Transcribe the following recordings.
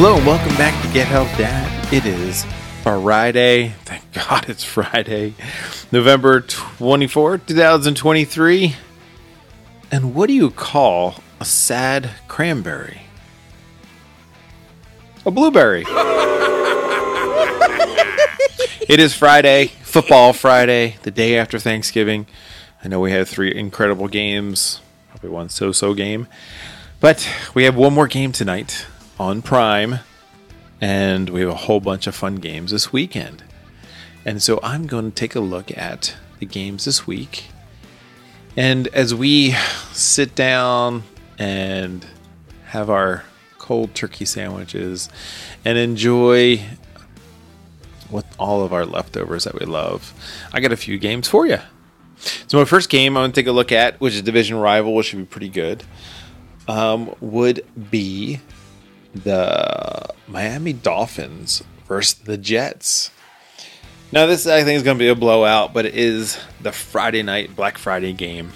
Hello and welcome back to Get Help Dad. It is Friday. Thank God it's Friday, November 24, 2023. And what do you call a sad cranberry? A blueberry. it is Friday, football Friday, the day after Thanksgiving. I know we had three incredible games, probably one so so game. But we have one more game tonight on Prime, and we have a whole bunch of fun games this weekend. And so I'm going to take a look at the games this week. And as we sit down and have our cold turkey sandwiches and enjoy with all of our leftovers that we love, I got a few games for you. So my first game I'm going to take a look at, which is division rival, which should be pretty good, um, would be the Miami Dolphins versus the Jets. Now, this I think is going to be a blowout, but it is the Friday night Black Friday game,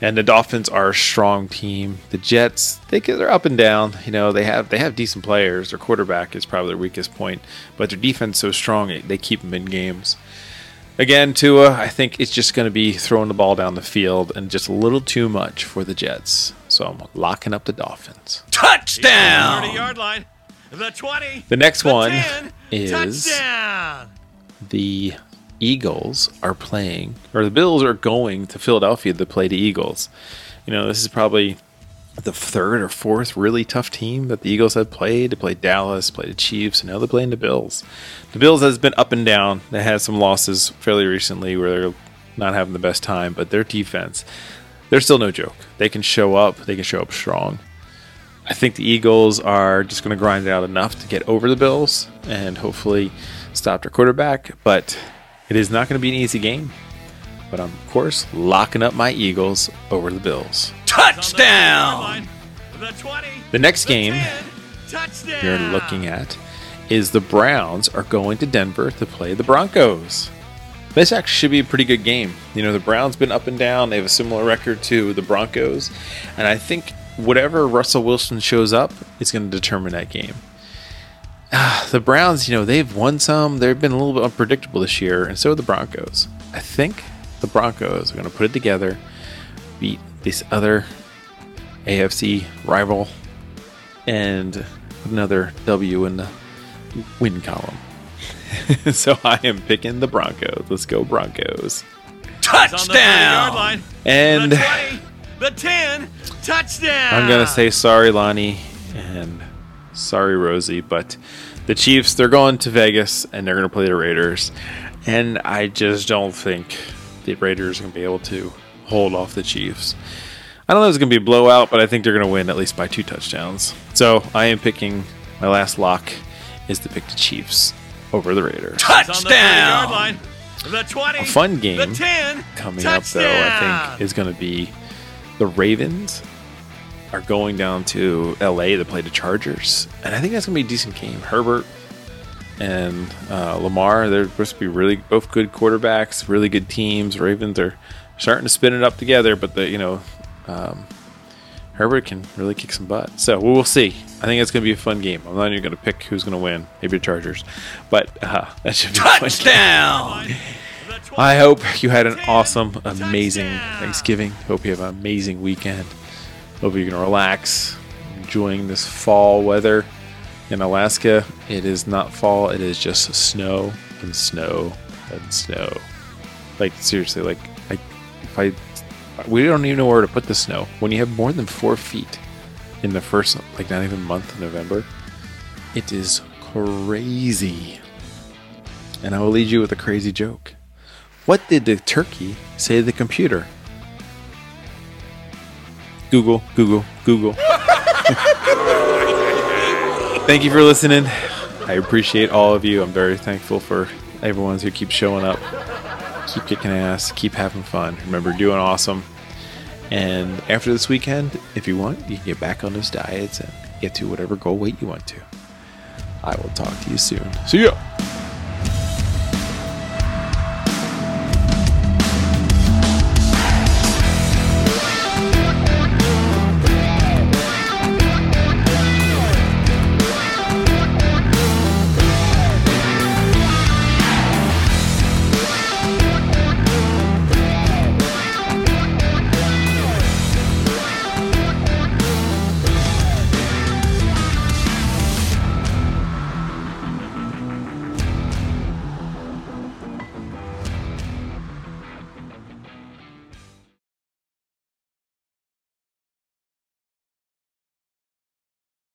and the Dolphins are a strong team. The Jets, they they're up and down. You know, they have they have decent players. Their quarterback is probably their weakest point, but their defense so strong they keep them in games. Again, Tua, I think it's just going to be throwing the ball down the field and just a little too much for the Jets. So I'm locking up the Dolphins. Touchdown! 30 yard line. The 20. The next the one 10, is touchdown. the Eagles are playing, or the Bills are going to Philadelphia to play the Eagles. You know, this is probably the third or fourth really tough team that the Eagles have played. They played Dallas, played the Chiefs, and now they're playing the Bills. The Bills has been up and down. They had some losses fairly recently where they're not having the best time, but their defense, they're still no joke. They can show up. They can show up strong. I think the Eagles are just going to grind it out enough to get over the Bills and hopefully stop their quarterback. But it is not going to be an easy game. But I'm, of course, locking up my Eagles over the Bills. Touchdown! The 20. The next the game 10, you're looking at is the Browns are going to Denver to play the Broncos. This actually should be a pretty good game. You know, the Browns been up and down. They have a similar record to the Broncos, and I think whatever Russell Wilson shows up is going to determine that game. Ah, the Browns, you know, they've won some. They've been a little bit unpredictable this year, and so have the Broncos. I think the Broncos are going to put it together, beat this other AFC rival, and put another W in the win column. so I am picking the Broncos. Let's go Broncos. It's on the 30 yard Touchdown! line. And the 20. The 10. Touchdown. I'm gonna say sorry, Lonnie, and sorry, Rosie, but the Chiefs they're going to Vegas and they're gonna play the Raiders, and I just don't think the Raiders are gonna be able to hold off the Chiefs. I don't know if it's gonna be a blowout, but I think they're gonna win at least by two touchdowns. So I am picking my last lock is to pick the Chiefs over the Raiders. Touchdown! the line. The 20. A fun game The 10. coming touchdown. up though i think is going to be the ravens are going down to la to play the chargers and i think that's going to be a decent game herbert and uh, lamar they're supposed to be really both good quarterbacks really good teams ravens are starting to spin it up together but the you know um, herbert can really kick some butt so we will see i think it's going to be a fun game i'm not even going to pick who's going to win maybe the chargers but uh, that should be. Touchdown. I hope you had an awesome, amazing Thanksgiving. Hope you have an amazing weekend. Hope you can relax, enjoying this fall weather. In Alaska, it is not fall, it is just snow and snow and snow. Like, seriously, like, I, if I, we don't even know where to put the snow. When you have more than four feet in the first, like, not even month of November, it is crazy. And I will lead you with a crazy joke. What did the turkey say to the computer? Google, Google, Google. Thank you for listening. I appreciate all of you. I'm very thankful for everyone who keeps showing up. Keep kicking ass. Keep having fun. Remember, doing awesome. And after this weekend, if you want, you can get back on those diets and get to whatever goal weight you want to. I will talk to you soon. See ya.